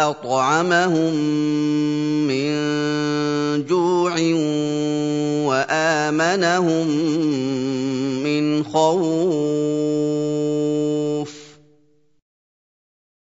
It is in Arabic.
أَطْعَمَهُم مِّن جُوعٍ وَآمَنَهُم مِّنْ خَوْفٍ.